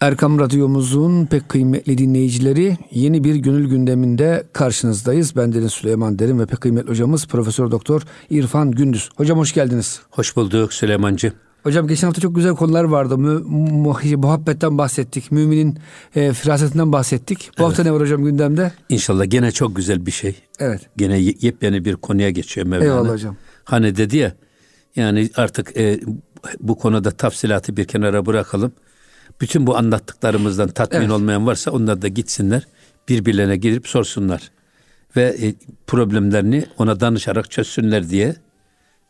Erkam Radyomuzun pek kıymetli dinleyicileri yeni bir gönül gündeminde karşınızdayız. Ben Deniz Süleyman Derin ve pek kıymetli hocamız Profesör Doktor İrfan Gündüz. Hocam hoş geldiniz. Hoş bulduk Süleymancı. Hocam geçen hafta çok güzel konular vardı. Mü, muhabbetten bahsettik. Müminin e, firasetinden bahsettik. Bu evet. hafta ne var hocam gündemde? İnşallah gene çok güzel bir şey. Evet. Gene yepyeni bir konuya geçiyor Mevlana. Eyvallah hocam. Hani dedi ya yani artık e, bu konuda tafsilatı bir kenara bırakalım. Bütün bu anlattıklarımızdan tatmin evet. olmayan varsa onlar da gitsinler. Birbirlerine girip sorsunlar. Ve e, problemlerini ona danışarak çözsünler diye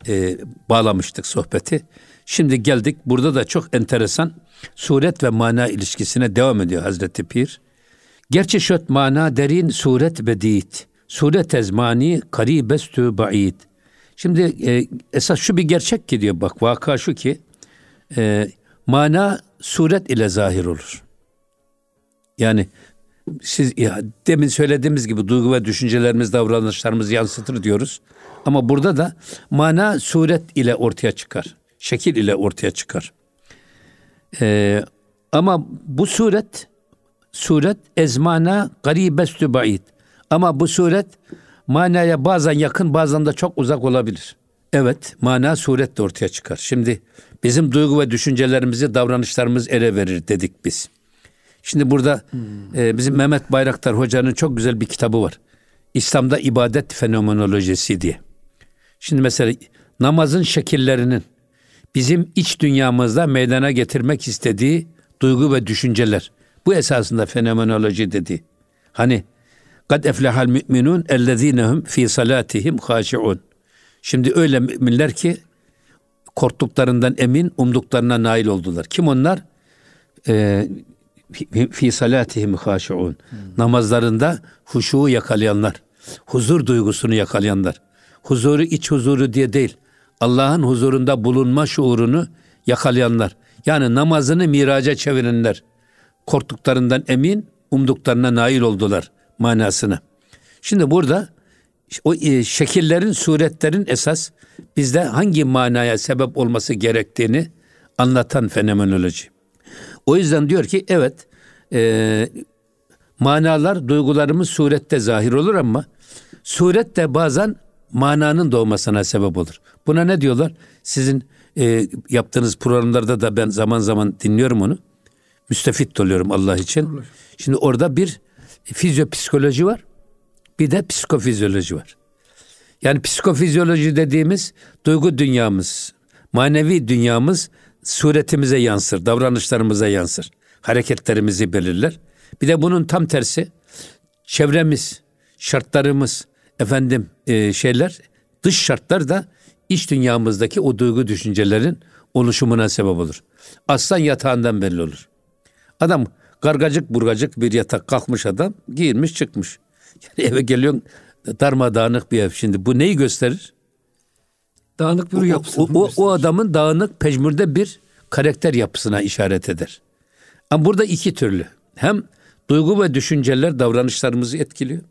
e, bağlamıştık sohbeti. Şimdi geldik burada da çok enteresan suret ve mana ilişkisine devam ediyor Hazreti Pir. Gerçi şöt mana derin suret bedit. Suret ezmani karibestü ba'id. Şimdi e, esas şu bir gerçek ki diyor bak vaka şu ki e, mana suret ile zahir olur. Yani siz ya, demin söylediğimiz gibi duygu ve düşüncelerimiz, davranışlarımız yansıtır diyoruz. Ama burada da mana suret ile ortaya çıkar. Şekil ile ortaya çıkar. Ee, ama bu suret suret ezmana garibestü ba'id. Ama bu suret manaya bazen yakın bazen de çok uzak olabilir. Evet mana suret de ortaya çıkar. Şimdi bizim duygu ve düşüncelerimizi davranışlarımız ele verir dedik biz. Şimdi burada hmm. e, bizim Mehmet Bayraktar hocanın çok güzel bir kitabı var. İslam'da ibadet fenomenolojisi diye. Şimdi mesela namazın şekillerinin bizim iç dünyamızda meydana getirmek istediği duygu ve düşünceler. Bu esasında fenomenoloji dedi. Hani kad eflehal müminun ellezinehum fi salatihim haşiun. Şimdi öyle müminler ki korktuklarından emin, umduklarına nail oldular. Kim onlar? Ee, fi salatihim haşiun. Namazlarında huşuğu yakalayanlar, huzur duygusunu yakalayanlar. Huzuru iç huzuru diye değil. Allah'ın huzurunda bulunma şuurunu yakalayanlar. Yani namazını miraca çevirenler. Korktuklarından emin, umduklarına nail oldular manasını. Şimdi burada o e, şekillerin, suretlerin esas bizde hangi manaya sebep olması gerektiğini anlatan fenomenoloji. O yüzden diyor ki evet e, manalar duygularımız surette zahir olur ama suret de bazen mananın doğmasına sebep olur. Buna ne diyorlar? Sizin e, yaptığınız programlarda da ben zaman zaman dinliyorum onu. Müstefit oluyorum Allah için. Şimdi orada bir fizyopsikoloji var. Bir de psikofizyoloji var. Yani psikofizyoloji dediğimiz duygu dünyamız, manevi dünyamız suretimize yansır, davranışlarımıza yansır. Hareketlerimizi belirler. Bir de bunun tam tersi çevremiz, şartlarımız, efendim e, şeyler, dış şartlar da iç dünyamızdaki o duygu düşüncelerin oluşumuna sebep olur. Aslan yatağından belli olur. Adam gargacık burgacık bir yatak kalkmış adam giyinmiş çıkmış. Yani eve geliyorsun darmadağınık bir ev. Şimdi bu neyi gösterir? Dağınık bir yapısı. O, o, o adamın dağınık pejmürde bir karakter yapısına işaret eder. Ama burada iki türlü. Hem duygu ve düşünceler davranışlarımızı etkiliyor.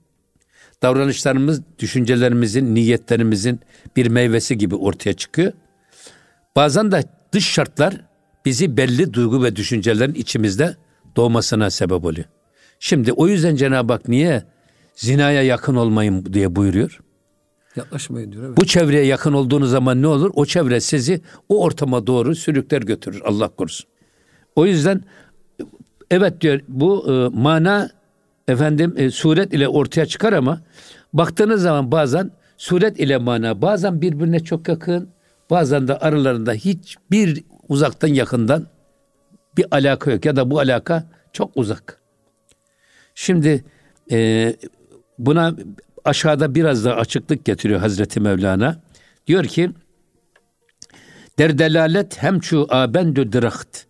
Davranışlarımız düşüncelerimizin, niyetlerimizin bir meyvesi gibi ortaya çıkıyor. Bazen de dış şartlar bizi belli duygu ve düşüncelerin içimizde doğmasına sebep oluyor. Şimdi o yüzden Cenab-ı Hak niye zinaya yakın olmayın diye buyuruyor? Yaklaşmayın diyor. Evet. Bu çevreye yakın olduğunuz zaman ne olur? O çevre sizi o ortama doğru sürükler götürür. Allah korusun. O yüzden evet diyor bu e, mana efendim e, suret ile ortaya çıkar ama baktığınız zaman bazen suret ile mana bazen birbirine çok yakın, bazen de aralarında hiçbir uzaktan yakından bir alaka yok ya da bu alaka çok uzak. Şimdi e, buna aşağıda biraz da açıklık getiriyor Hazreti Mevlana. Diyor ki Der delalet hem çu abendü diraht.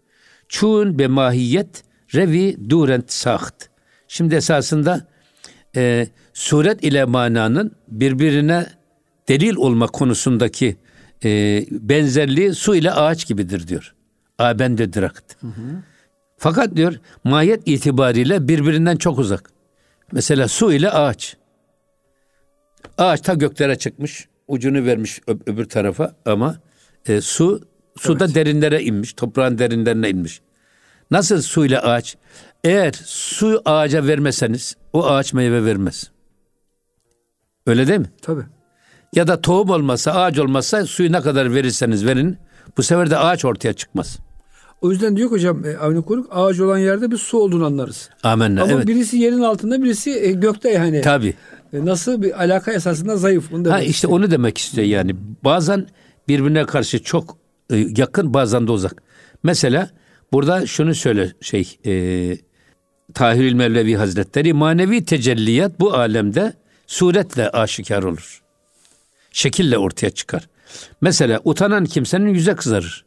Çun be mahiyet revi durent saht. Şimdi esasında e, suret ile mananın birbirine delil olma konusundaki e, benzerliği su ile ağaç gibidir diyor. Abendü dirakt. Hı hı. Fakat diyor mahiyet itibariyle birbirinden çok uzak. Mesela su ile ağaç. Ağaç ta göklere çıkmış, ucunu vermiş öbür tarafa ama e, su suda evet. derinlere inmiş, toprağın derinlerine inmiş. Nasıl suyla ağaç? Eğer su ağaca vermeseniz o ağaç meyve vermez. Öyle değil mi? Tabii. Ya da tohum olmasa, ağaç olmasa suyu ne kadar verirseniz verin bu sefer de ağaç ortaya çıkmaz. O yüzden diyor ki hocam e, Avni Koruk ağaç olan yerde bir su olduğunu anlarız. Amenna. Ama evet. birisi yerin altında birisi e, gökte yani. Tabii. E, Nasıl bir alaka esasında zayıf. Bunu Ha işte onu demek istiyor yani. Bazen birbirine karşı çok e, yakın bazen de uzak. Mesela burada şunu söyle şey e, Tahirül Mevlevi Hazretleri manevi tecelliyat bu alemde suretle aşikar olur. Şekille ortaya çıkar. Mesela utanan kimsenin yüze kızarır.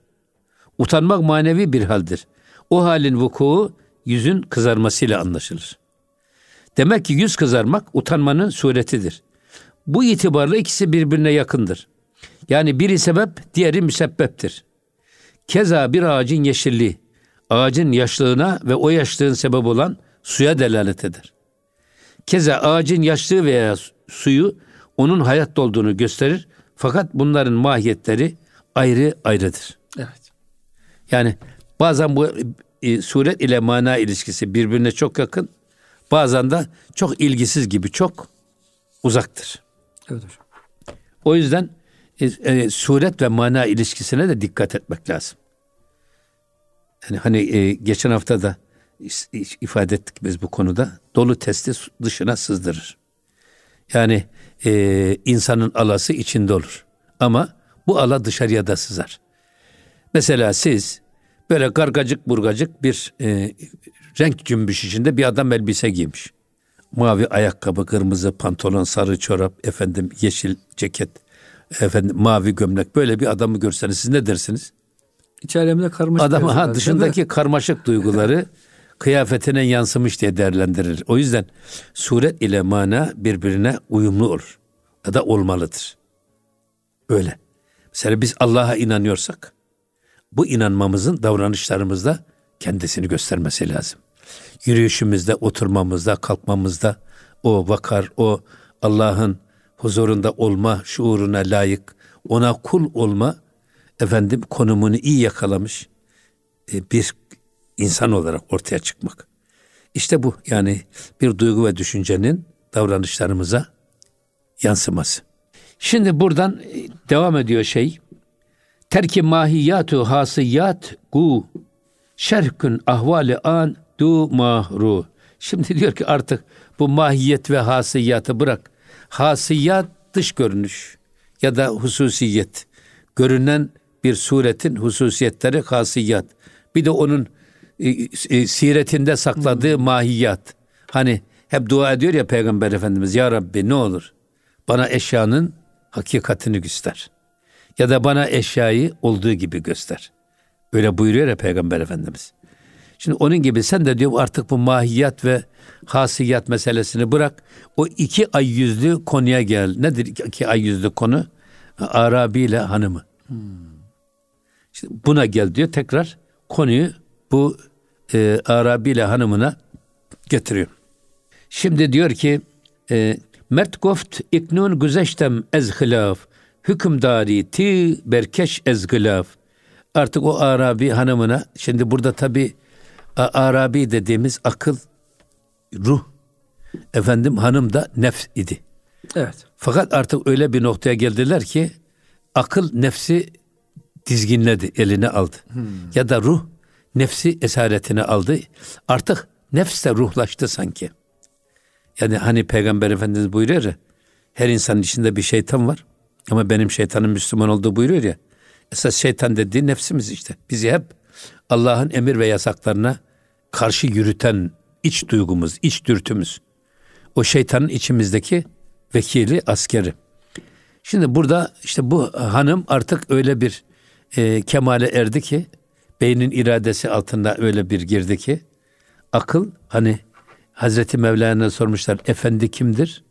Utanmak manevi bir haldir. O halin vuku yüzün kızarmasıyla anlaşılır. Demek ki yüz kızarmak utanmanın suretidir. Bu itibarla ikisi birbirine yakındır. Yani biri sebep, diğeri müsebbeptir. Keza bir ağacın yeşilliği, ağacın yaşlığına ve o yaşlığın sebep olan suya delalet eder. Keza ağacın yaşlığı veya suyu onun hayatta olduğunu gösterir. Fakat bunların mahiyetleri ayrı ayrıdır. Yani bazen bu e, suret ile mana ilişkisi birbirine çok yakın. Bazen de çok ilgisiz gibi çok uzaktır. Evet hocam. O yüzden e, e, suret ve mana ilişkisine de dikkat etmek lazım. Yani hani e, geçen hafta da ifade ettik biz bu konuda. Dolu testi dışına sızdırır. Yani e, insanın alası içinde olur. Ama bu ala dışarıya da sızar. Mesela siz böyle gargacık burgacık bir e, renk cümbüş içinde bir adam elbise giymiş. Mavi ayakkabı, kırmızı pantolon, sarı çorap, efendim yeşil ceket, efendim mavi gömlek böyle bir adamı görseniz siz ne dersiniz? İç alemde karmaşık. Adam biraz ha dışındaki karmaşık duyguları kıyafetine yansımış diye değerlendirilir. O yüzden suret ile mana birbirine uyumlu olur. Ya da olmalıdır. Öyle. Mesela biz Allah'a inanıyorsak bu inanmamızın davranışlarımızda kendisini göstermesi lazım. Yürüyüşümüzde, oturmamızda, kalkmamızda o vakar, o Allah'ın huzurunda olma şuuruna layık, ona kul olma efendim konumunu iyi yakalamış e, bir insan olarak ortaya çıkmak. İşte bu yani bir duygu ve düşüncenin davranışlarımıza yansıması. Şimdi buradan e, devam ediyor şey. Terki mahiyatu hasiyat gu şerhkün ahvali an du mahru. Şimdi diyor ki artık bu mahiyet ve hasiyatı bırak. Hasiyat dış görünüş ya da hususiyet. Görünen bir suretin hususiyetleri hasiyat. Bir de onun e, e, siretinde sakladığı mahiyat. Hani hep dua ediyor ya Peygamber Efendimiz ya Rabbi ne olur bana eşyanın hakikatini göster. Ya da bana eşyayı olduğu gibi göster. Öyle buyuruyor ya Peygamber Efendimiz. Şimdi onun gibi sen de diyor artık bu mahiyat ve hasiyat meselesini bırak. O iki ay yüzlü konuya gel. Nedir iki ay yüzlü konu? Arabi ile hanımı. Şimdi buna gel diyor tekrar konuyu bu e, Arabi ile hanımına getiriyor. Şimdi diyor ki e, Mert goft iknun güzeştem ez hilaf hükümdari ti berkeş ez gılaf. Artık o Arabi hanımına şimdi burada tabi Arabi dediğimiz akıl ruh efendim hanım da nefs idi. Evet. Fakat artık öyle bir noktaya geldiler ki akıl nefsi dizginledi, eline aldı. Ya da ruh nefsi esaretini aldı. Artık nefs de ruhlaştı sanki. Yani hani Peygamber Efendimiz buyuruyor ya, her insanın içinde bir şeytan var. Ama benim şeytanım Müslüman olduğu buyuruyor ya. Esas şeytan dediği nefsimiz işte. Bizi hep Allah'ın emir ve yasaklarına karşı yürüten iç duygumuz, iç dürtümüz. O şeytanın içimizdeki vekili, askeri. Şimdi burada işte bu hanım artık öyle bir e, kemale erdi ki beynin iradesi altında öyle bir girdi ki akıl hani Hazreti Mevlana sormuşlar efendi kimdir?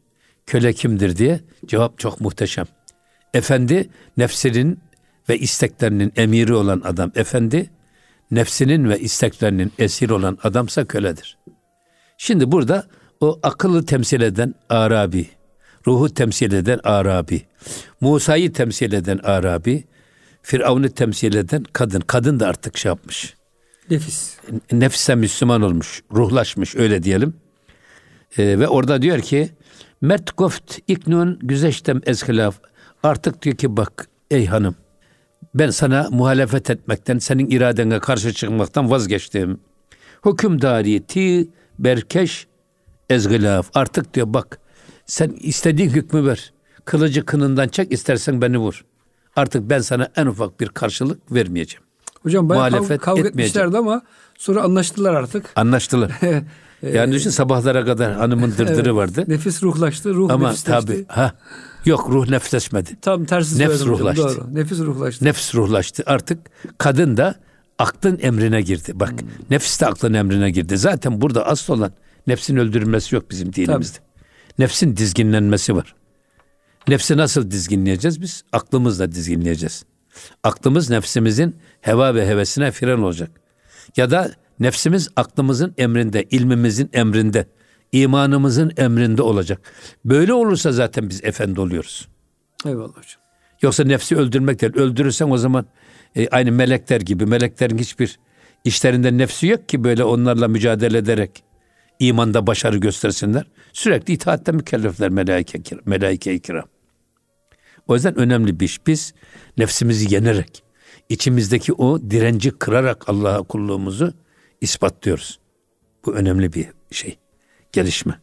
Köle kimdir diye cevap çok muhteşem. Efendi nefsinin ve isteklerinin emiri olan adam efendi, nefsinin ve isteklerinin esir olan adamsa köledir. Şimdi burada o akıllı temsil eden Arabi, ruhu temsil eden Arabi, Musa'yı temsil eden Arabi, Firavun'u temsil eden kadın. Kadın da artık şey yapmış. Nefis. Nefse Müslüman olmuş, ruhlaşmış öyle diyelim. Ee, ve orada diyor ki Mert goft iknun güzeştem ezhilaf. Artık diyor ki bak ey hanım ben sana muhalefet etmekten, senin iradene karşı çıkmaktan vazgeçtim. Hükümdari ti berkeş ezgilaf. Artık diyor bak sen istediğin hükmü ver. Kılıcı kınından çek istersen beni vur. Artık ben sana en ufak bir karşılık vermeyeceğim. Hocam bayağı Muhalefet kavga, kavga etmişlerdi ama sonra anlaştılar artık. Anlaştılar. yani düşün sabahlara kadar hanımın dırdırı evet, vardı. Nefis ruhlaştı, ruh ama nefisleşti. tabi ha yok ruh nefsleşmedi. Tam tersi Nefs ruhlaştı. Doğru. Nefis ruhlaştı. Nefs ruhlaştı. Artık kadın da aklın emrine girdi. Bak hmm. nefis de aklın emrine girdi. Zaten burada asıl olan nefsin öldürülmesi yok bizim dinimizde. Tabii. Nefsin dizginlenmesi var. Nefsi nasıl dizginleyeceğiz biz? Aklımızla dizginleyeceğiz. Aklımız nefsimizin heva ve hevesine fren olacak. Ya da nefsimiz aklımızın emrinde, ilmimizin emrinde, imanımızın emrinde olacak. Böyle olursa zaten biz efendi oluyoruz. Eyvallah hocam. Yoksa nefsi öldürmek değil. Öldürürsen o zaman e, aynı melekler gibi. Meleklerin hiçbir işlerinde nefsi yok ki böyle onlarla mücadele ederek imanda başarı göstersinler. Sürekli itaatte mükellefler melaike, melaike-i kiram. O yüzden önemli bir iş. Biz nefsimizi yenerek, içimizdeki o direnci kırarak Allah'a kulluğumuzu ispatlıyoruz. Bu önemli bir şey, gelişme.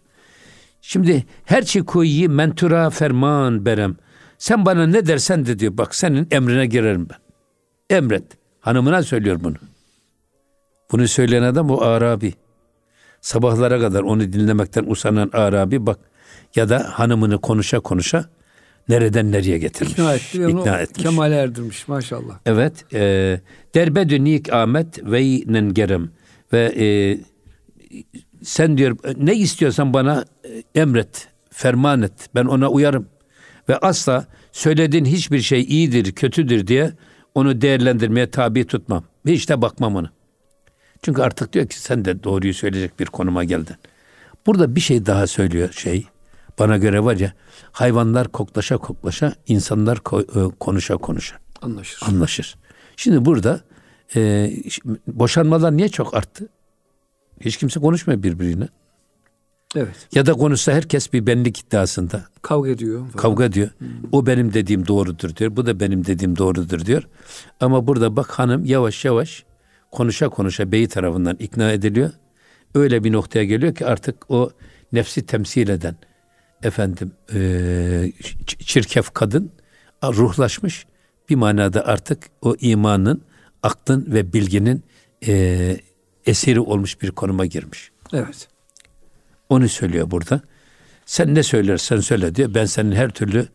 Şimdi her çikoyi mentura ferman berem. Sen bana ne dersen de diyor bak senin emrine girerim ben. Emret. Hanımına söylüyor bunu. Bunu söyleyen adam o Arabi. Sabahlara kadar onu dinlemekten usanan Arabi bak ya da hanımını konuşa konuşa nereden nereye getirmiş. İkna etti İkna etmiş. kemale erdirmiş maşallah. Evet. E, derbedü nik amet ve gerem ve e, sen diyor ne istiyorsan bana e, emret, ferman et. Ben ona uyarım. Ve asla söylediğin hiçbir şey iyidir, kötüdür diye onu değerlendirmeye tabi tutmam. Ve işte bakmam ona. Çünkü artık diyor ki sen de doğruyu söyleyecek bir konuma geldin. Burada bir şey daha söylüyor şey. Bana göre var ya hayvanlar koklaşa koklaşa insanlar ko- e, konuşa konuşa. Anlaşır. Anlaşır. Şimdi burada e, boşanmalar niye çok arttı? Hiç kimse konuşmuyor birbirine. Evet. Ya da konuşsa herkes bir benlik iddiasında. Kavga ediyor. Falan. Kavga diyor. Hmm. O benim dediğim doğrudur diyor. Bu da benim dediğim doğrudur diyor. Ama burada bak hanım yavaş yavaş konuşa konuşa beyi tarafından ikna ediliyor. Öyle bir noktaya geliyor ki artık o nefsi temsil eden efendim e, çirkef kadın ruhlaşmış bir manada artık o imanın, aklın ve bilginin e, esiri olmuş bir konuma girmiş. Evet. Onu söylüyor burada. Sen ne söylersen söyle diyor. Ben senin her türlü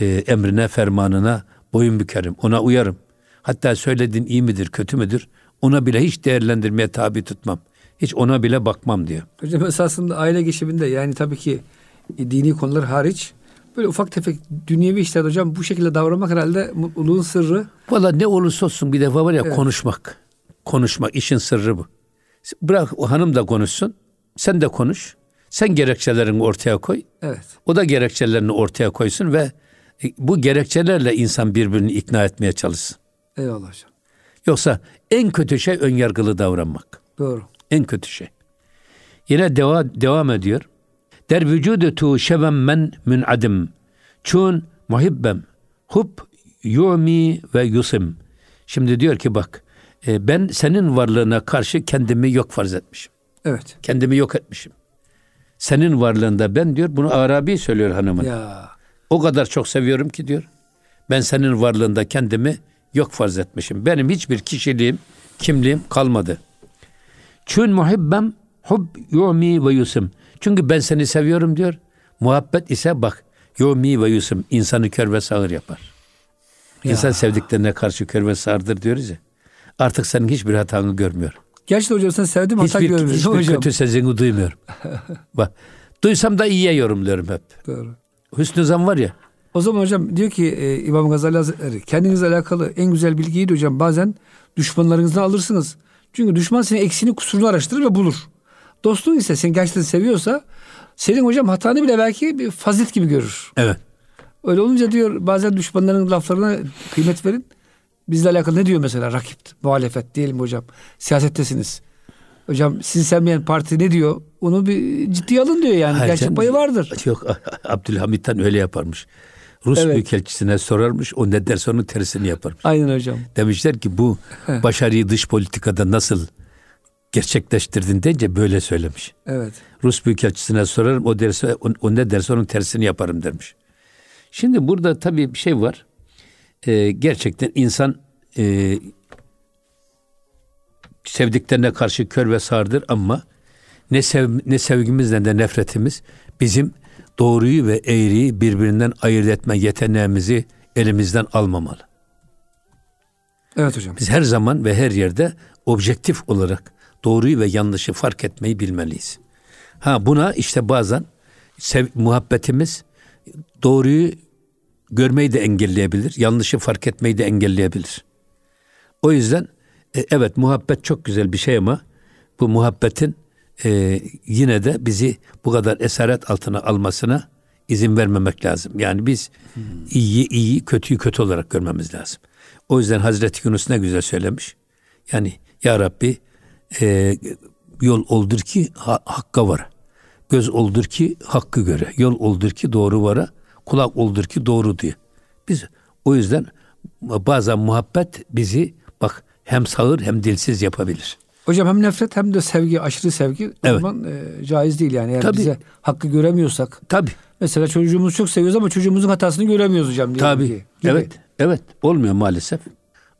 e, emrine, fermanına boyun bükerim. Ona uyarım. Hatta söylediğin iyi midir, kötü müdür? Ona bile hiç değerlendirmeye tabi tutmam. Hiç ona bile bakmam diyor. Hocam esasında aile geçiminde yani tabii ki dini konular hariç böyle ufak tefek dünyevi işler hocam bu şekilde davranmak herhalde mutluluğun sırrı. Valla ne olursa olsun bir defa var ya evet. konuşmak. Konuşmak işin sırrı bu. Bırak o hanım da konuşsun. Sen de konuş. Sen gerekçelerini ortaya koy. Evet. O da gerekçelerini ortaya koysun ve e, bu gerekçelerle insan birbirini ikna etmeye çalışsın. Eyvallah hocam. Yoksa en kötü şey ön yargılı davranmak. Doğru. En kötü şey. Yine deva, devam ediyor. Der vücudu tu şevem men adim. Çun muhibbem. Hub yumi ve yusim. Şimdi diyor ki bak e, ben senin varlığına karşı kendimi yok farz etmişim. Evet. Kendimi yok etmişim. Senin varlığında ben diyor bunu Arabi söylüyor hanımın. Ya. O kadar çok seviyorum ki diyor. Ben senin varlığında kendimi yok farz etmişim. Benim hiçbir kişiliğim, kimliğim kalmadı. Çün muhibbem hub yumi ve yusim. Çünkü ben seni seviyorum diyor. Muhabbet ise bak yumi ve yusim insanı kör ve sağır yapar. İnsan ya. sevdiklerine karşı kör ve sağırdır diyoruz ya. Artık senin hiçbir hatanı görmüyor. Gerçekten hocam sen sevdim hata hiçbir, görmüyorum. Hiçbir hocam. kötü sözünü duymuyorum. bak duysam da iyiye yorumluyorum hep. Doğru. Hüsnü zan var ya. O zaman hocam diyor ki e, İmam Gazali Hazretleri kendinizle alakalı en güzel bilgiyi de hocam bazen düşmanlarınızdan alırsınız. Çünkü düşman senin eksiğini kusurunu araştırır ve bulur. Dostun ise seni gerçekten seviyorsa senin hocam hatanı bile belki bir fazilet gibi görür. Evet. Öyle olunca diyor bazen düşmanların laflarına kıymet verin. Bizle alakalı ne diyor mesela rakip, muhalefet diyelim hocam. Siyasettesiniz. Hocam sizi sevmeyen parti ne diyor? Onu bir ciddiye alın diyor yani. Hayır, Gerçek payı vardır. Yok Abdülhamit'ten öyle yaparmış. Rus evet. Büyükelçisine sorarmış. O ne derse onun tersini yaparmış. Aynen hocam. Demişler ki bu başarıyı dış politikada nasıl gerçekleştirdin deyince böyle söylemiş. Evet. Rus Büyükelçisine sorarım o derse o, o ne derse onun tersini yaparım demiş. Şimdi burada tabii bir şey var. Ee, gerçekten insan e, sevdiklerine karşı kör ve sağırdır ama ne sev ne sevgimiz ne de nefretimiz bizim doğruyu ve eğriyi birbirinden ayırt etme yeteneğimizi elimizden almamalı. Evet hocam. Biz her zaman ve her yerde objektif olarak doğruyu ve yanlışı fark etmeyi bilmeliyiz. Ha buna işte bazen sev, muhabbetimiz doğruyu görmeyi de engelleyebilir, yanlışı fark etmeyi de engelleyebilir. O yüzden e, evet muhabbet çok güzel bir şey ama bu muhabbetin e, yine de bizi bu kadar esaret altına almasına izin vermemek lazım. Yani biz hmm. iyi iyi, kötüyü kötü olarak görmemiz lazım. O yüzden Hazreti Yunus ne güzel söylemiş. Yani Ya Rabbi e, yol oldur ki ha, hakka var. Göz oldur ki hakkı göre. Yol oldur ki doğru vara. Kulak oldur ki doğru diye. Biz o yüzden bazen muhabbet bizi bak hem sağır hem dilsiz yapabilir. Hocam hem nefret hem de sevgi, aşırı sevgi evet. zaman e, caiz değil yani. Eğer Tabii. bize hakkı göremiyorsak. Tabii. Mesela çocuğumuzu çok seviyoruz ama çocuğumuzun hatasını göremiyoruz hocam. Tabii. Ki. Evet. Evet. Olmuyor maalesef.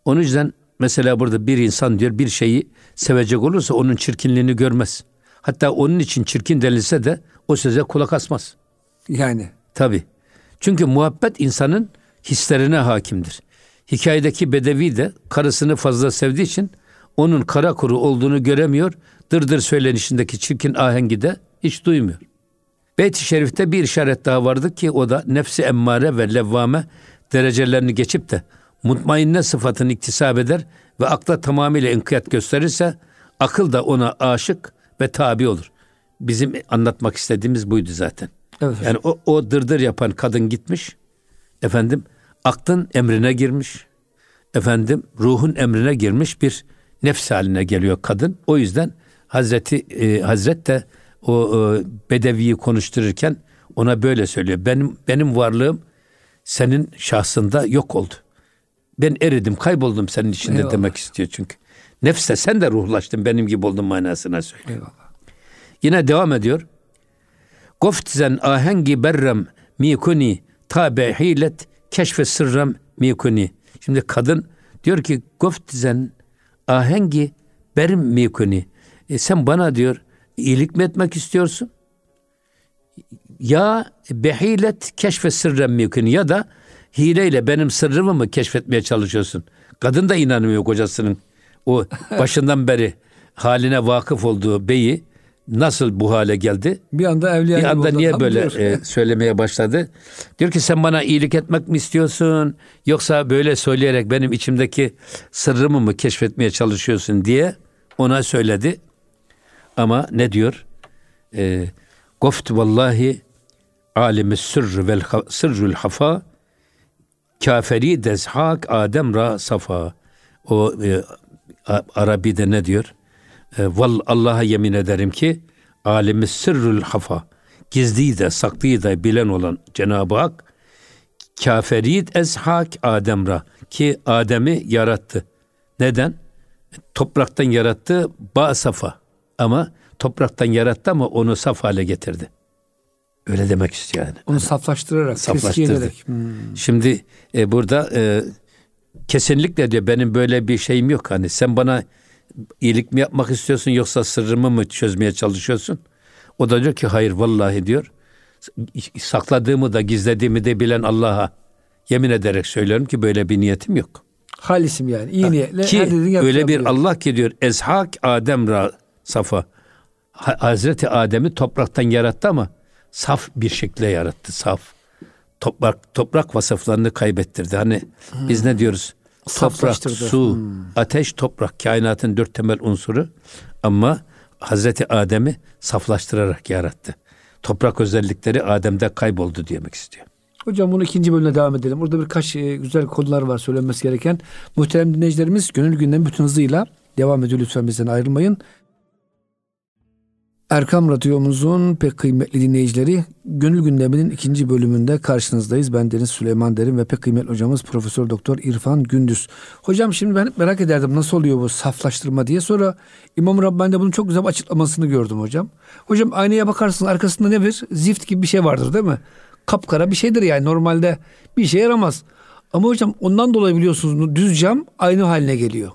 Onun yüzden mesela burada bir insan diyor bir şeyi sevecek olursa onun çirkinliğini görmez. Hatta onun için çirkin denilse de o söze kulak asmaz. Yani. Tabii. Çünkü muhabbet insanın hislerine hakimdir. Hikayedeki bedevi de karısını fazla sevdiği için onun kara kuru olduğunu göremiyor. Dırdır söylenişindeki çirkin ahengi de hiç duymuyor. Beyt-i Şerif'te bir işaret daha vardı ki o da nefsi emmare ve levvame derecelerini geçip de mutmainne sıfatını iktisap eder ve akla tamamıyla inkiyat gösterirse akıl da ona aşık ve tabi olur. Bizim anlatmak istediğimiz buydu zaten. Evet, yani o, o dırdır yapan kadın gitmiş. Efendim aklın emrine girmiş. Efendim ruhun emrine girmiş bir nefs haline geliyor kadın. O yüzden Hazreti e, Hazret de o e, bedeviyi konuştururken ona böyle söylüyor. Benim benim varlığım senin şahsında yok oldu. Ben eridim, kayboldum senin içinde Eyvallah. demek istiyor çünkü. Nefse sen de ruhlaştın benim gibi oldun manasına söylüyor. Eyvallah. Yine devam ediyor. Goftzen ahengi berrem mikuni tabe hilet keşfe sırrem mikuni. Şimdi kadın diyor ki goftzen ahengi berim mikuni. E sen bana diyor iyilik mi etmek istiyorsun? Ya behilet keşfe sırrem mikuni ya da hileyle benim sırrımı mı keşfetmeye çalışıyorsun? Kadın da inanmıyor kocasının o başından beri haline vakıf olduğu beyi nasıl bu hale geldi? Bir anda evliya Bir anda niye böyle e, söylemeye başladı? Diyor ki sen bana iyilik etmek mi istiyorsun? Yoksa böyle söyleyerek benim içimdeki sırrımı mı keşfetmeye çalışıyorsun diye ona söyledi. Ama ne diyor? E, Goft vallahi alimi sırr vel sırrul hafa kaferi dezhak Adem ra safa. O e, Arabi'de ne diyor? E, Val Allah'a yemin ederim ki alemi sırrül hafa gizliyi de saklıyı da bilen olan Cenab-ı Hak kaferid ezhak Ademra ki Adem'i yarattı. Neden? Topraktan yarattı ba safa ama topraktan yarattı ama onu saf hale getirdi. Öyle demek istiyor yani. Onu saflaştırarak, saflaştırdı. Hmm. Şimdi e, burada e, kesinlikle diyor benim böyle bir şeyim yok. Hani sen bana iyilik mi yapmak istiyorsun yoksa sırrımı mı çözmeye çalışıyorsun? O da diyor ki hayır vallahi diyor. Sakladığımı da gizlediğimi de bilen Allah'a yemin ederek söylüyorum ki böyle bir niyetim yok. Halisim yani iyi niyetle. Ki öyle bir Allah ki diyor ezhak Adem ra safa. Hazreti Adem'i topraktan yarattı ama saf bir şekilde yarattı saf. Toprak toprak vasıflarını kaybettirdi. Hani hmm. biz ne diyoruz? Toprak, su, hmm. ateş, toprak kainatın dört temel unsuru ama Hazreti Adem'i saflaştırarak yarattı. Toprak özellikleri Adem'de kayboldu demek istiyor. Hocam bunu ikinci bölümde devam edelim. Burada birkaç e, güzel konular var söylenmesi gereken. Muhterem dinleyicilerimiz gönül günden bütün hızıyla devam ediyor. Lütfen bizden ayrılmayın. Erkam Radyomuzun pek kıymetli dinleyicileri Gönül Gündemi'nin ikinci bölümünde karşınızdayız. Ben Deniz Süleyman Derin ve pek kıymetli hocamız Profesör Doktor İrfan Gündüz. Hocam şimdi ben merak ederdim nasıl oluyor bu saflaştırma diye. Sonra İmam Rabbani'de bunun çok güzel açıklamasını gördüm hocam. Hocam aynaya bakarsın arkasında ne bir zift gibi bir şey vardır değil mi? Kapkara bir şeydir yani normalde bir işe yaramaz. Ama hocam ondan dolayı biliyorsunuz düz cam aynı haline geliyor.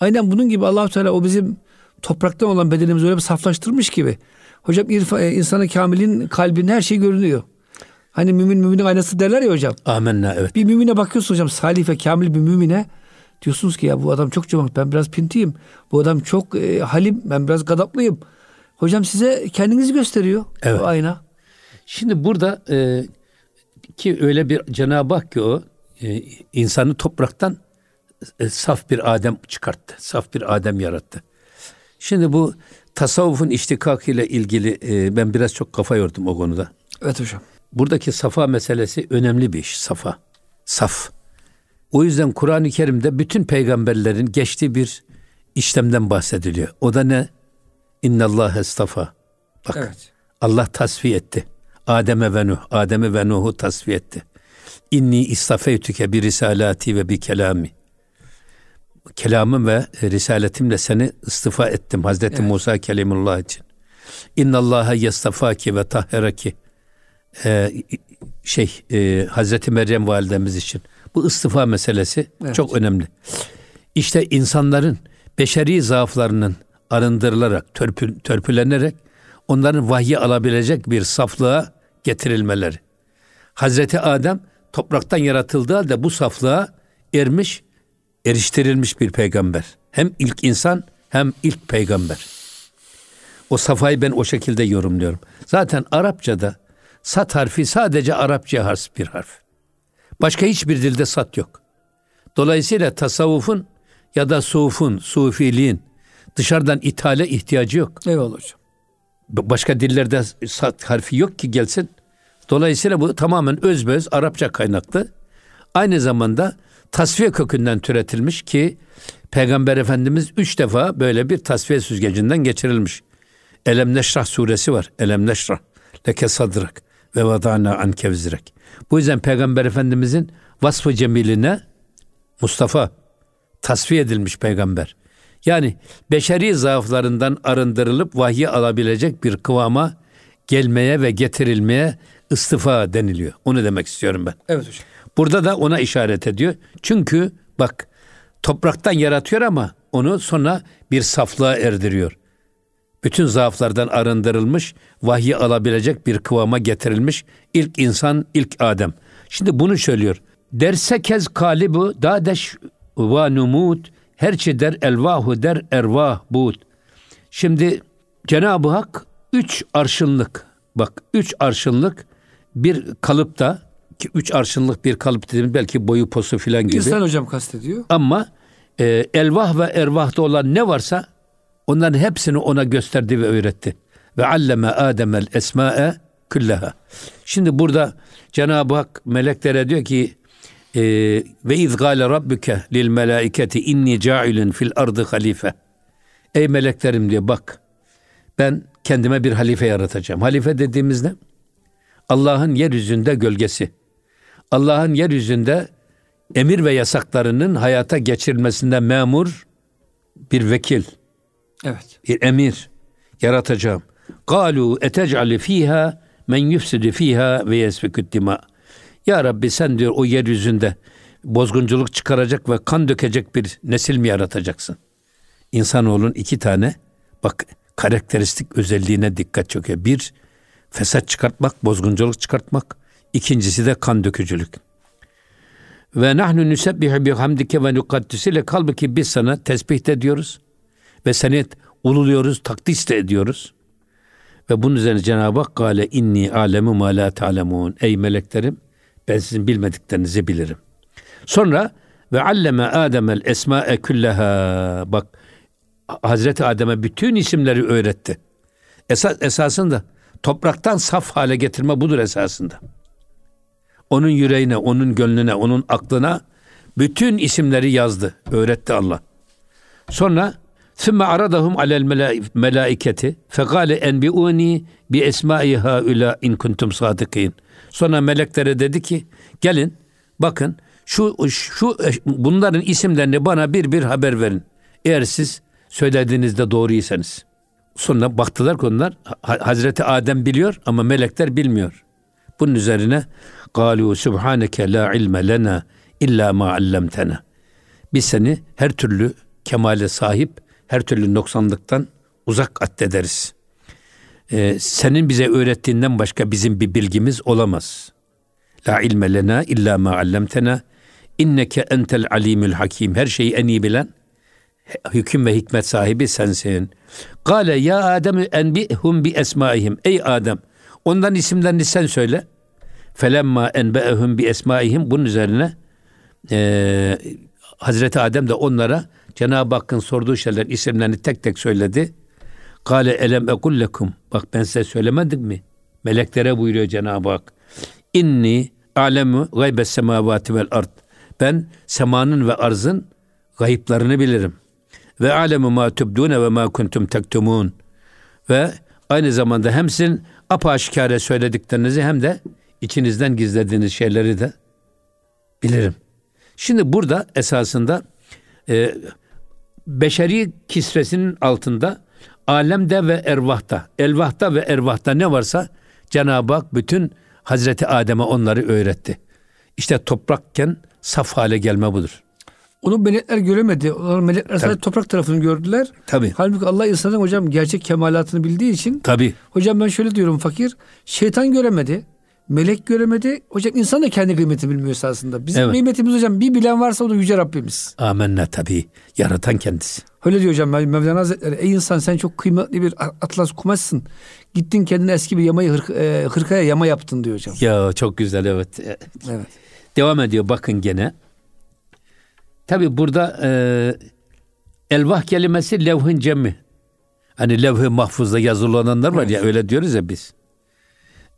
Aynen bunun gibi allah Teala o bizim topraktan olan bedenimizi öyle bir saflaştırmış gibi. Hocam irfa, e, insanı kamilin kalbinin her şey görünüyor. Hani mümin müminin aynası derler ya hocam. Amenna evet. Bir mümine bakıyorsun hocam salih ve kamil bir mümine diyorsunuz ki ya bu adam çok cömert ben biraz pintiyim. Bu adam çok e, halim ben biraz gadaplıyım. Hocam size kendinizi gösteriyor evet. o ayna. Şimdi burada e, ki öyle bir Cenab-ı Hak ki o e, insanı topraktan e, saf bir Adem çıkarttı. Saf bir Adem yarattı. Şimdi bu tasavvufun ile ilgili e, ben biraz çok kafa yordum o konuda. Evet hocam. Buradaki safa meselesi önemli bir iş. Safa. Saf. O yüzden Kur'an-ı Kerim'de bütün peygamberlerin geçtiği bir işlemden bahsediliyor. O da ne? İnnallâhe estafa. Bak evet. Allah tasfiye etti. Adem'e ve Nuh, Adem'e ve Nuh'u tasfiye etti. İnni istafeytüke bir risalati ve bir kelami kelamım ve risaletimle seni istifa ettim Hazreti evet. Musa kelimullah için. İnna Allaha yastafaki ve tahheraki ee, şey e, Hazreti Meryem validemiz için. Bu istifa meselesi evet. çok önemli. İşte insanların beşeri zaaflarının arındırılarak, törpü, törpülenerek onların vahyi alabilecek bir saflığa getirilmeleri. Hazreti Adem topraktan yaratıldığı halde bu saflığa ermiş eriştirilmiş bir peygamber. Hem ilk insan hem ilk peygamber. O safayı ben o şekilde yorumluyorum. Zaten Arapçada sat harfi sadece Arapça harf bir harf. Başka hiçbir dilde sat yok. Dolayısıyla tasavvufun ya da sufun, sufiliğin dışarıdan ithale ihtiyacı yok. Eyvallah hocam. Başka dillerde sat harfi yok ki gelsin. Dolayısıyla bu tamamen özböz Arapça kaynaklı. Aynı zamanda tasfiye kökünden türetilmiş ki Peygamber Efendimiz üç defa böyle bir tasfiye süzgecinden geçirilmiş. Elem Neşrah suresi var. Elem Neşrah leke sadrak ve vadana an kevzirek. Bu yüzden Peygamber Efendimizin vasfı cemiline Mustafa tasfiye edilmiş peygamber. Yani beşeri zaaflarından arındırılıp vahyi alabilecek bir kıvama gelmeye ve getirilmeye istifa deniliyor. Onu demek istiyorum ben. Evet hocam. Burada da ona işaret ediyor. Çünkü bak topraktan yaratıyor ama onu sonra bir saflığa erdiriyor. Bütün zaaflardan arındırılmış, vahyi alabilecek bir kıvama getirilmiş ilk insan, ilk Adem. Şimdi bunu söylüyor. Derse kez kalibu dadeş ve numut herçi der elvahu der ervah bud. Şimdi Cenab-ı Hak üç arşınlık bak üç arşınlık bir kalıpta ki üç arşınlık bir kalıp dediğimiz belki boyu posu filan gibi. İnsan hocam kastediyor. Ama e, elvah ve ervahta olan ne varsa onların hepsini ona gösterdi ve öğretti. Ve alleme Adem'el esma'e külleha. Şimdi burada Cenab-ı Hak meleklere diyor ki e, ve iz gâle rabbuke lil melâiketi inni câilun fil ardı halife. Ey meleklerim diyor bak ben kendime bir halife yaratacağım. Halife dediğimiz ne? Allah'ın yeryüzünde gölgesi. Allah'ın yeryüzünde emir ve yasaklarının hayata geçirilmesinde memur bir vekil. Evet. Bir emir yaratacağım. Galu etec'ali fiha men yufsidu fiha ve yesfikut dima. Ya Rabbi sen diyor o yeryüzünde bozgunculuk çıkaracak ve kan dökecek bir nesil mi yaratacaksın? İnsanoğlunun iki tane bak karakteristik özelliğine dikkat çekiyor. Bir, fesat çıkartmak, bozgunculuk çıkartmak. İkincisi de kan dökücülük. Ve nahnu nusebbihu bihamdike ve nukaddisile kalbiki biz sana tesbih de diyoruz ve seni ululuyoruz, takdis de ediyoruz. Ve bunun üzerine Cenab-ı Hak gale inni alemu ma la ta'lemun. Ey meleklerim ben sizin bilmediklerinizi bilirim. Sonra ve alleme Adem'el esma'e külleha. Bak Hazreti Adem'e bütün isimleri öğretti. Esas esasında topraktan saf hale getirme budur esasında Onun yüreğine, onun gönlüne, onun aklına bütün isimleri yazdı, öğretti Allah. Sonra ثُمَّ عَرَضَهُمْ عَلَى الْمَلَائِكَةِ فَقَالَ اَنْبِعُونِي بِاَسْمَائِ هَا in kuntum صَادِقِينَ Sonra meleklere dedi ki gelin bakın şu şu bunların isimlerini bana bir bir haber verin. Eğer siz söylediğinizde doğruysanız. Sonra baktılar ki onlar Hazreti Adem biliyor ama melekler bilmiyor. Bunun üzerine Kalu subhaneke la ilme lena illa ma allamtena. Biz seni her türlü kemale sahip, her türlü noksanlıktan uzak addederiz. Ee, senin bize öğrettiğinden başka bizim bir bilgimiz olamaz. La ilme lena illa ma allamtena. İnneke entel alimül hakim. Her şeyi en iyi bilen, hüküm ve hikmet sahibi sensin. Kale ya Adem enbihum bi esmaihim. Ey Adem, ondan isimlerini sen söyle. Felemma enbe'ehum bi esmaihim bunun üzerine e, Hazreti Adem de onlara Cenab-ı Hakk'ın sorduğu şeyler isimlerini tek tek söyledi. Kale elem ekul lekum. Bak ben size söylemedim mi? Meleklere buyuruyor Cenab-ı Hak. İnni alemu gaybes semavati vel ard. Ben semanın ve arzın gayiplerini bilirim. Ve alemu ma tubdune ve ma kuntum tektumun. Ve aynı zamanda hem sizin apaşikare söylediklerinizi hem de içinizden gizlediğiniz şeyleri de bilirim. Şimdi burada esasında e, beşeri kisvesinin altında alemde ve ervahta, elvahta ve ervahta ne varsa Cenab-ı Hak bütün Hazreti Adem'e onları öğretti. İşte toprakken saf hale gelme budur. Onu melekler göremedi. Onlar melekler sadece toprak tarafını gördüler. Tabii. Halbuki Allah insanın hocam gerçek kemalatını bildiği için. Tabii. Hocam ben şöyle diyorum fakir. Şeytan göremedi. Melek göremedi. Hocam insan da kendi kıymetini bilmiyor esasında. Bizim evet. kıymetimiz hocam bir bilen varsa o da Yüce Rabbimiz. Amenna tabii. Yaratan kendisi. Öyle diyor hocam Mevlana Hazretleri. Ey insan sen çok kıymetli bir atlas kumaşsın. Gittin kendine eski bir yamayı hırk, e, hırkaya yama yaptın diyor hocam. Ya çok güzel evet. Evet. Devam ediyor bakın gene. Tabi burada e, elvah kelimesi levhın cemi. Hani levh-i mahfuzda yazılı olanlar var evet. ya öyle diyoruz ya biz.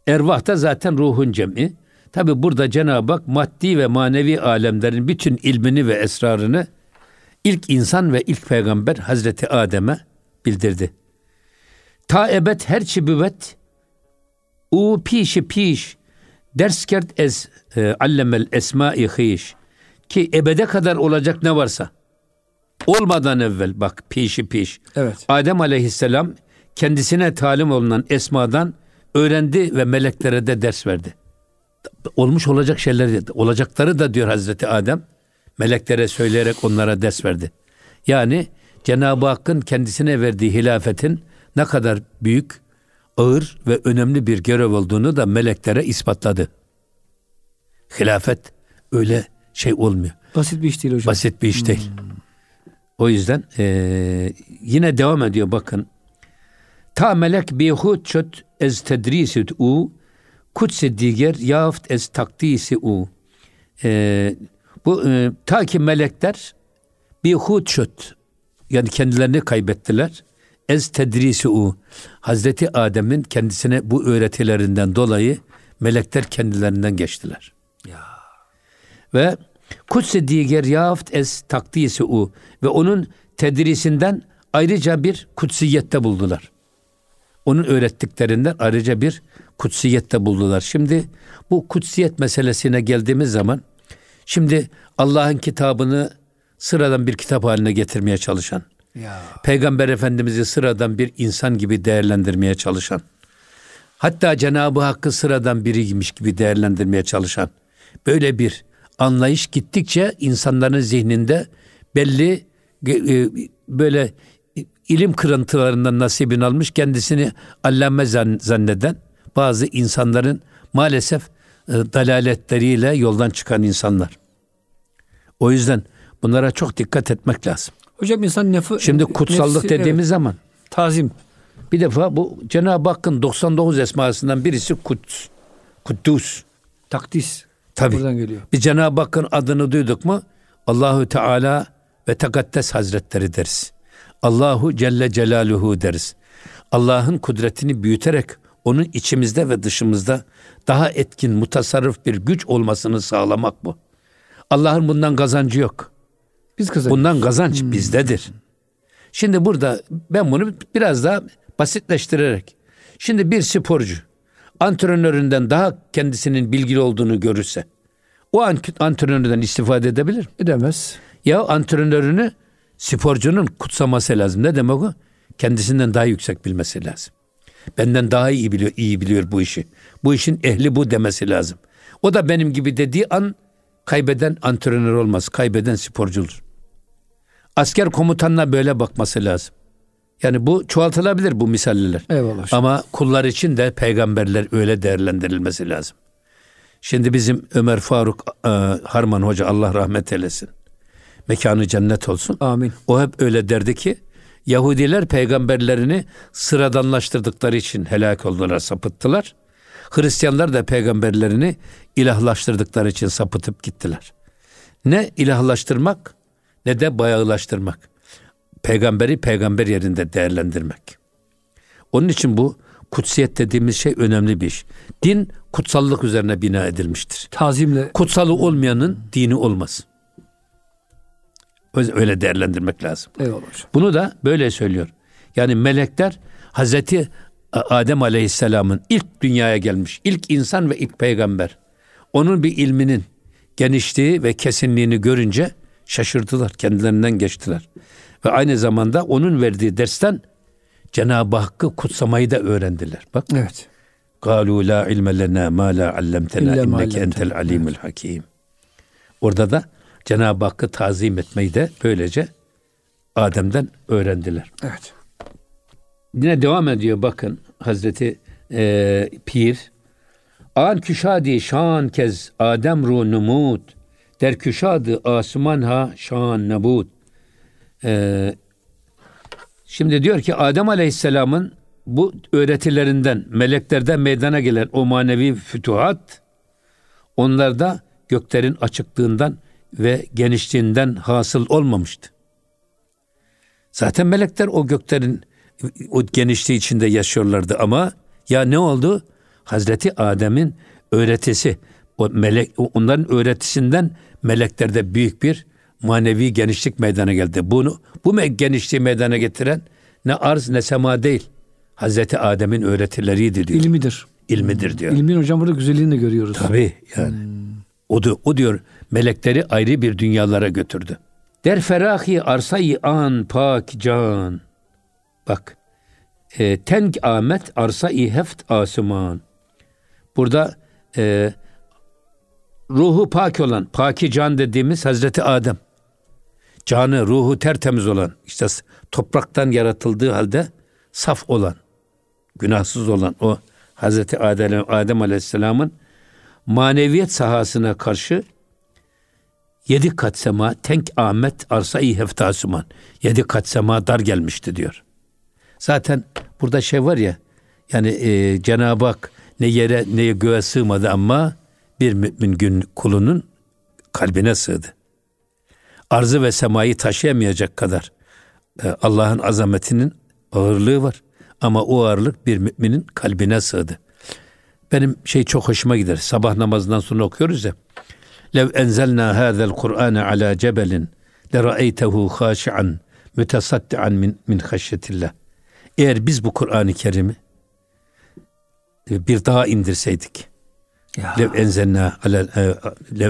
Ervah da zaten ruhun cemi. Tabi burada Cenab-ı Hak maddi ve manevi alemlerin bütün ilmini ve esrarını ilk insan ve ilk peygamber Hazreti Adem'e bildirdi. Ta ebed her çibüvet u pişi piş derskert ez e, allemel esma-i hiş ki ebede kadar olacak ne varsa olmadan evvel bak pişi piş. Evet. Adem aleyhisselam kendisine talim olunan esmadan öğrendi ve meleklere de ders verdi. Olmuş olacak şeyler olacakları da diyor Hazreti Adem meleklere söyleyerek onlara ders verdi. Yani Cenab-ı Hakk'ın kendisine verdiği hilafetin ne kadar büyük, ağır ve önemli bir görev olduğunu da meleklere ispatladı. Hilafet öyle şey olmuyor. Basit bir iş değil hocam. Basit bir iş değil. Hmm. O yüzden e, yine devam ediyor bakın. Ta melek bihut çöt ez tedrisit u kutsi diger yaft ez takdisi u. E, bu e, ta ki melekler bihut çöt yani kendilerini kaybettiler. Ez tedrisi u. Hazreti Adem'in kendisine bu öğretilerinden dolayı melekler kendilerinden geçtiler. Ya. Ve kutsi diger yaft ez takdisi u. Ve onun tedrisinden ayrıca bir kutsiyette buldular. Onun öğrettiklerinden ayrıca bir kutsiyette buldular. Şimdi bu kutsiyet meselesine geldiğimiz zaman şimdi Allah'ın kitabını sıradan bir kitap haline getirmeye çalışan, ya. Peygamber Efendimiz'i sıradan bir insan gibi değerlendirmeye çalışan, hatta Cenab-ı Hakk'ı sıradan biriymiş gibi değerlendirmeye çalışan, böyle bir anlayış gittikçe insanların zihninde belli e, böyle ilim kırıntılarından nasibini almış, kendisini allame zanneden bazı insanların maalesef e, dalaletleriyle yoldan çıkan insanlar. O yüzden bunlara çok dikkat etmek lazım. Hocam insan nefı... Şimdi kutsallık nefsi, dediğimiz evet. zaman... Tazim. Bir defa bu Cenab-ı Hakk'ın 99 esmasından birisi Kuds. Kuddus. Takdis. Tabii. Buradan geliyor. Bir Cenab-ı Hakk'ın adını duyduk mu Allahü Teala ve Tekaddes Hazretleri deriz. Allahu Celle Celaluhu deriz. Allah'ın kudretini büyüterek onun içimizde ve dışımızda daha etkin, mutasarrıf bir güç olmasını sağlamak bu. Allah'ın bundan kazancı yok. Biz kazanıyoruz. Bundan kazanç hmm. bizdedir. Şimdi burada ben bunu biraz daha basitleştirerek. Şimdi bir sporcu antrenöründen daha kendisinin bilgili olduğunu görürse o antrenörden istifade edebilir mi? Edemez. Ya antrenörünü sporcunun kutsaması lazım. Ne demek o? Kendisinden daha yüksek bilmesi lazım. Benden daha iyi biliyor, iyi biliyor bu işi. Bu işin ehli bu demesi lazım. O da benim gibi dediği an kaybeden antrenör olmaz. Kaybeden sporcu olur. Asker komutanına böyle bakması lazım. Yani bu çoğaltılabilir bu misaller. Eyvallah. Ama kullar için de peygamberler öyle değerlendirilmesi lazım. Şimdi bizim Ömer Faruk e, Harman Hoca Allah rahmet eylesin. Mekanı cennet olsun. Amin. O hep öyle derdi ki Yahudiler peygamberlerini sıradanlaştırdıkları için helak oldular, sapıttılar. Hristiyanlar da peygamberlerini ilahlaştırdıkları için sapıtıp gittiler. Ne ilahlaştırmak ne de bayağılaştırmak. Peygamberi peygamber yerinde değerlendirmek. Onun için bu kutsiyet dediğimiz şey önemli bir iş. Din kutsallık üzerine bina edilmiştir. Tazimle. Kutsalı olmayanın dini olmaz. Öyle değerlendirmek lazım. Eyvallah Bunu da böyle söylüyor. Yani melekler Hazreti Adem Aleyhisselam'ın ilk dünyaya gelmiş, ilk insan ve ilk peygamber. Onun bir ilminin genişliği ve kesinliğini görünce şaşırdılar, kendilerinden geçtiler. Ve aynı zamanda onun verdiği dersten Cenab-ı Hakk'ı kutsamayı da öğrendiler. Bak. Evet. Galu la ilme lena ma la allamtena inneke entel alimul hakim. Orada da Cenab-ı Hakk'ı tazim etmeyi de böylece Adem'den öğrendiler. Evet. Yine devam ediyor bakın Hazreti e, Pir. An küşadi şan kez Adem ru numut der küşadı asuman ha şan nabut. E, şimdi diyor ki Adem Aleyhisselam'ın bu öğretilerinden meleklerden meydana gelen o manevi fütuhat onlarda göklerin açıklığından ve genişliğinden hasıl olmamıştı. Zaten melekler o göklerin o genişliği içinde yaşıyorlardı ama ya ne oldu? Hazreti Adem'in öğretisi, o melek onların öğretisinden meleklerde büyük bir manevi genişlik meydana geldi. Bunu bu genişliği meydana getiren ne arz ne sema değil. Hazreti Adem'in öğretileriydi diyor. İlmidir. İlmidir diyor. İlmin hocam burada güzelliğini de görüyoruz. Tabii yani. Hmm. O, da, o diyor melekleri ayrı bir dünyalara götürdü. Der ferahi arsayı an pak can. Bak. E, tenk amet arsayı heft asuman. Burada e, ruhu pak olan, paki can dediğimiz Hazreti Adem. Canı, ruhu tertemiz olan, işte topraktan yaratıldığı halde saf olan, günahsız olan o Hazreti Adem, Adem Aleyhisselam'ın maneviyet sahasına karşı yedi kat sema tenk Ahmet arsa-i heftasuman. Yedi kat sema dar gelmişti diyor. Zaten burada şey var ya yani e, Cenab-ı Hak ne yere ne göğe sığmadı ama bir mümin gün kulunun kalbine sığdı. Arzı ve semayı taşıyamayacak kadar e, Allah'ın azametinin ağırlığı var. Ama o ağırlık bir müminin kalbine sığdı. Benim şey çok hoşuma gider. Sabah namazından sonra okuyoruz ya. Lev enzelna hâzel Kur'ane ala cebelin le ra'eytehu khâşi'an mütesaddian min, min haşyetillah. Eğer biz bu Kur'an-ı Kerim'i bir daha indirseydik. Lev enzelna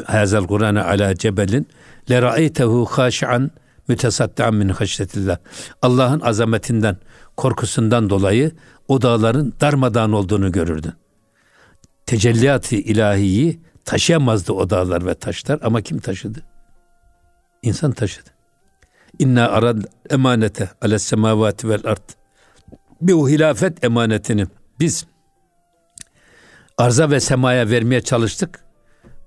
hazel Kur'ane ala cebelin le ra'eytehu khâşi'an mütesaddian min haşyetillah. Allah'ın azametinden, korkusundan dolayı o dağların darmadağın olduğunu görürdün tecelliyatı ilahiyi taşıyamazdı o dağlar ve taşlar ama kim taşıdı? İnsan taşıdı. İnna arad emanete ale semavati vel ard. Bu hilafet emanetini biz arza ve semaya vermeye çalıştık.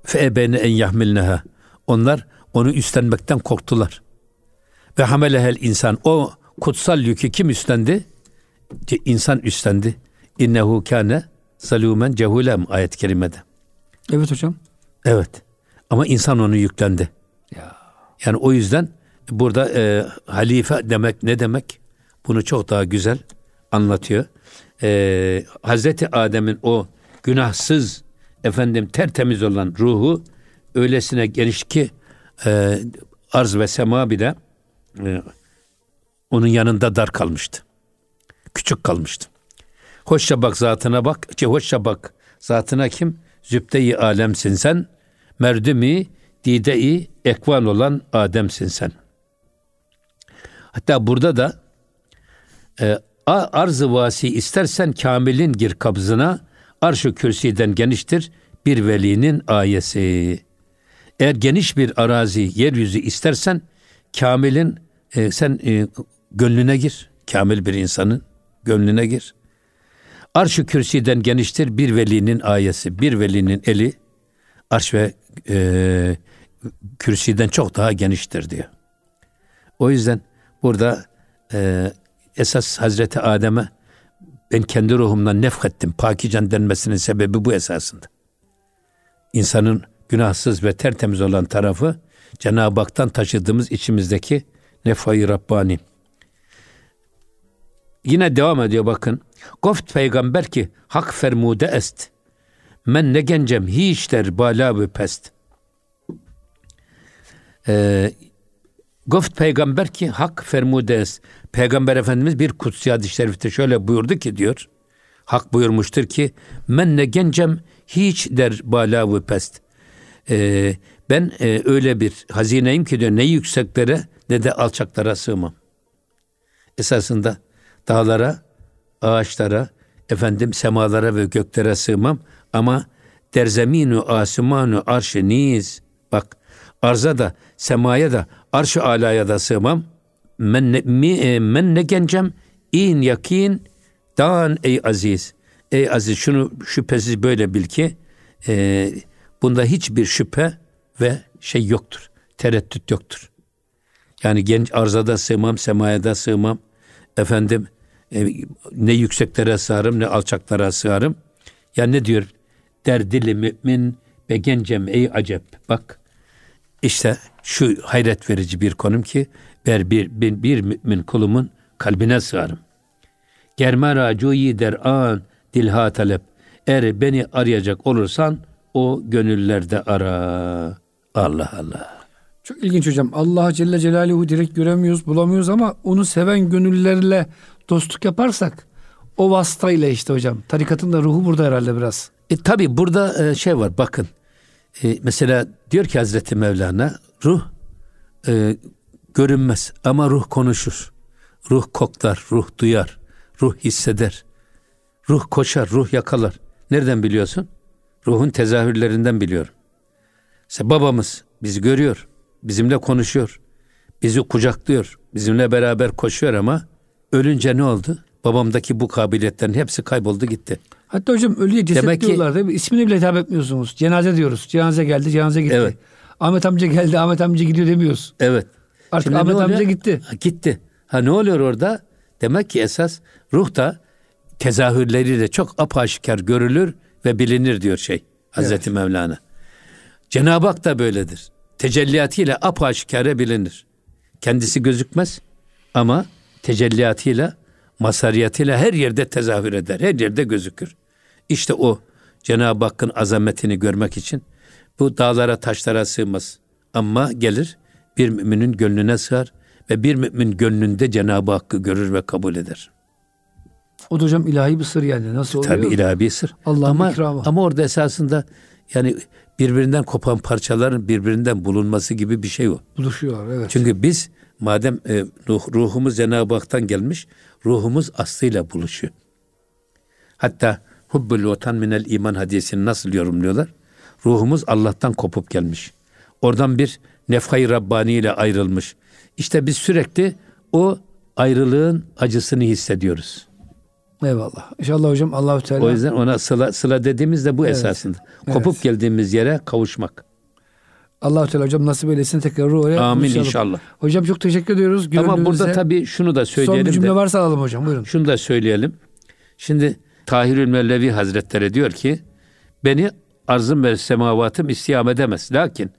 Fe ebene en yahmilneha. Onlar onu üstlenmekten korktular. Ve hamelehel insan. O kutsal yükü kim üstlendi? İnsan üstlendi. İnnehu kâne zalumen cehulem ayet-i kerimede. Evet hocam. Evet. Ama insan onu yüklendi. Ya. Yani o yüzden burada e, halife demek ne demek? Bunu çok daha güzel anlatıyor. e, Hazreti Adem'in o günahsız efendim tertemiz olan ruhu öylesine geniş ki e, arz ve sema bile e, onun yanında dar kalmıştı. Küçük kalmıştı. Hoşça bak zatına bak. Ki hoşça bak zatına kim? Zübde-i alemsin sen. Merdumi dide-i ekvan olan Adem'sin sen. Hatta burada da e, arz-ı vasi istersen kamilin gir kabzına arş-ı kürsiden geniştir bir velinin ayesi. Eğer geniş bir arazi, yeryüzü istersen kamilin e, sen e, gönlüne gir. Kamil bir insanın gönlüne gir. Arş-ı kürsiden geniştir bir velinin ayesi. Bir velinin eli arş ve e, kürsiden çok daha geniştir diyor. O yüzden burada e, esas Hazreti Adem'e ben kendi ruhumdan nefrettim. Pakican denmesinin sebebi bu esasında. İnsanın günahsız ve tertemiz olan tarafı Cenab-ı Hak'tan taşıdığımız içimizdeki nefayı Rabbani. Yine devam ediyor bakın. Goft peygamber ki hak fermude est. Men ne gencem hiç der bala ve pest. Ee, Goft peygamber ki hak fermude est. Peygamber Efendimiz bir kutsi hadis-i şerifte şöyle buyurdu ki diyor. Hak buyurmuştur ki men ne gencem hiç der bala ve pest. Ee, ben e, öyle bir hazineyim ki diyor ne yükseklere ne de alçaklara sığmam. Esasında dağlara, ağaçlara, efendim semalara ve göklere sığmam ama derzeminu asimanu arşı niz. Bak arza da semaya da arşı alaya da sığmam. Men ne, mi, e, men ne gencem in yakin dan ey aziz. Ey aziz şunu şüphesiz böyle bil ki e, bunda hiçbir şüphe ve şey yoktur. Tereddüt yoktur. Yani genç arzada sığmam, semaya da sığmam. Efendim e, ne yükseklere sığarım ne alçaklara sığarım. Ya ne diyor? Derdili mümin ve gencem ey acep. Bak işte şu hayret verici bir konum ki ver bir, bir, bir mümin kulumun kalbine sığarım. Germera cuyi der an dilha talep. Eğer beni arayacak olursan o gönüllerde ara. Allah Allah. Çok ilginç hocam. Allah Celle Celaluhu direkt göremiyoruz, bulamıyoruz ama onu seven gönüllerle dostluk yaparsak o vasıtayla işte hocam. Tarikatın da ruhu burada herhalde biraz. E tabi burada e, şey var bakın. E, mesela diyor ki Hazreti Mevlana ruh e, görünmez ama ruh konuşur. Ruh koklar, ruh duyar, ruh hisseder. Ruh koşar, ruh yakalar. Nereden biliyorsun? Ruhun tezahürlerinden biliyorum. İşte babamız bizi görüyor, bizimle konuşuyor, bizi kucaklıyor, bizimle beraber koşuyor ama ölünce ne oldu? Babamdaki bu kabiliyetlerin hepsi kayboldu gitti. Hatta hocam ölüye ceset Demek diyorlar değil mi? İsmini bile hitap etmiyorsunuz. Cenaze diyoruz. Cenaze geldi, cenaze gitti. Evet. Ahmet amca geldi, Ahmet amca gidiyor demiyoruz. Evet. Artık Şimdi Ahmet amca gitti. Ha, gitti. Ha ne oluyor orada? Demek ki esas ruh da tezahürleriyle çok apaşikar görülür ve bilinir diyor şey Hazreti evet. Mevlana. Cenab-ı Hak da böyledir. Tecelliyatıyla apaşikare bilinir. Kendisi gözükmez ama tecelliyatıyla, masariyatıyla her yerde tezahür eder. Her yerde gözükür. İşte o Cenab-ı Hakk'ın azametini görmek için bu dağlara taşlara sığmaz. Ama gelir bir müminin gönlüne sığar ve bir mümin gönlünde Cenab-ı Hakk'ı görür ve kabul eder. O da hocam ilahi bir sır yani. Nasıl oluyor? Tabii ilahi bir sır. Allah'ın ama, ikramı. Ama orada esasında yani birbirinden kopan parçaların birbirinden bulunması gibi bir şey o. Buluşuyor evet. Çünkü biz madem e, ruh, ruhumuz Cenab-ı Hak'tan gelmiş, ruhumuz aslıyla buluşuyor. Hatta hubbul vatan minel iman hadisini nasıl yorumluyorlar? Ruhumuz Allah'tan kopup gelmiş. Oradan bir nefhay Rabbani ile ayrılmış. İşte biz sürekli o ayrılığın acısını hissediyoruz. Eyvallah. İnşallah hocam Allahü Teala. O yüzden ona sıla, sıla dediğimiz de bu evet. esasında. Kopup evet. geldiğimiz yere kavuşmak. Allah Teala hocam nasip eylesin tekrar oraya. Amin inşallah. Hocam çok teşekkür ediyoruz. Ama burada tabii şunu da söyleyelim. Son bir cümle de, varsa alalım hocam buyurun. Şunu da söyleyelim. Şimdi Tahirül Mellevi Hazretleri diyor ki beni arzım ve semavatım istiyam edemez. Lakin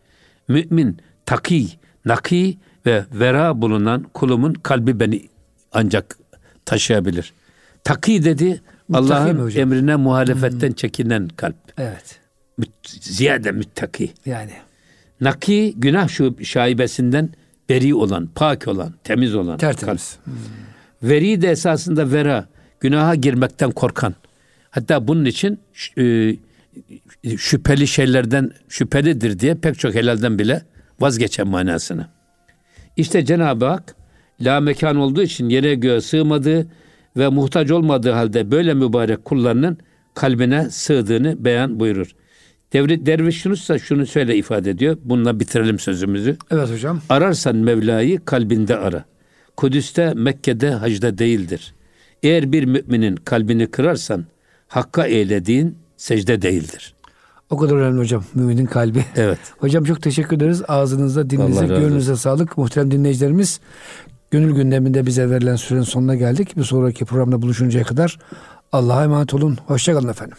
mümin, taki, naki ve vera bulunan kulumun kalbi beni ancak taşıyabilir. Taki dedi Allah'ın emrine muhalefetten hmm. çekinen kalp. Evet. Ziyade müttaki. Yani. Naki günah şu şaibesinden beri olan, pak olan, temiz olan. Tertemiz. Hmm. Veri de esasında vera, günaha girmekten korkan. Hatta bunun için e, şüpheli şeylerden şüphelidir diye pek çok helalden bile vazgeçen manasını. İşte Cenab-ı Hak la mekan olduğu için yere göğe sığmadığı ve muhtaç olmadığı halde böyle mübarek kullarının kalbine sığdığını beyan buyurur. Devri, Derviş ise şunu söyle ifade ediyor. Bununla bitirelim sözümüzü. Evet hocam. Ararsan Mevla'yı kalbinde ara. Kudüs'te, Mekke'de, hacda değildir. Eğer bir müminin kalbini kırarsan Hakka eylediğin secde değildir. O kadar önemli hocam. Müminin kalbi. Evet. Hocam çok teşekkür ederiz. Ağzınıza, dilinize, gönlünüze sağlık. Muhterem dinleyicilerimiz gönül gündeminde bize verilen sürenin sonuna geldik. Bir sonraki programda buluşuncaya kadar Allah'a emanet olun. Hoşçakalın efendim.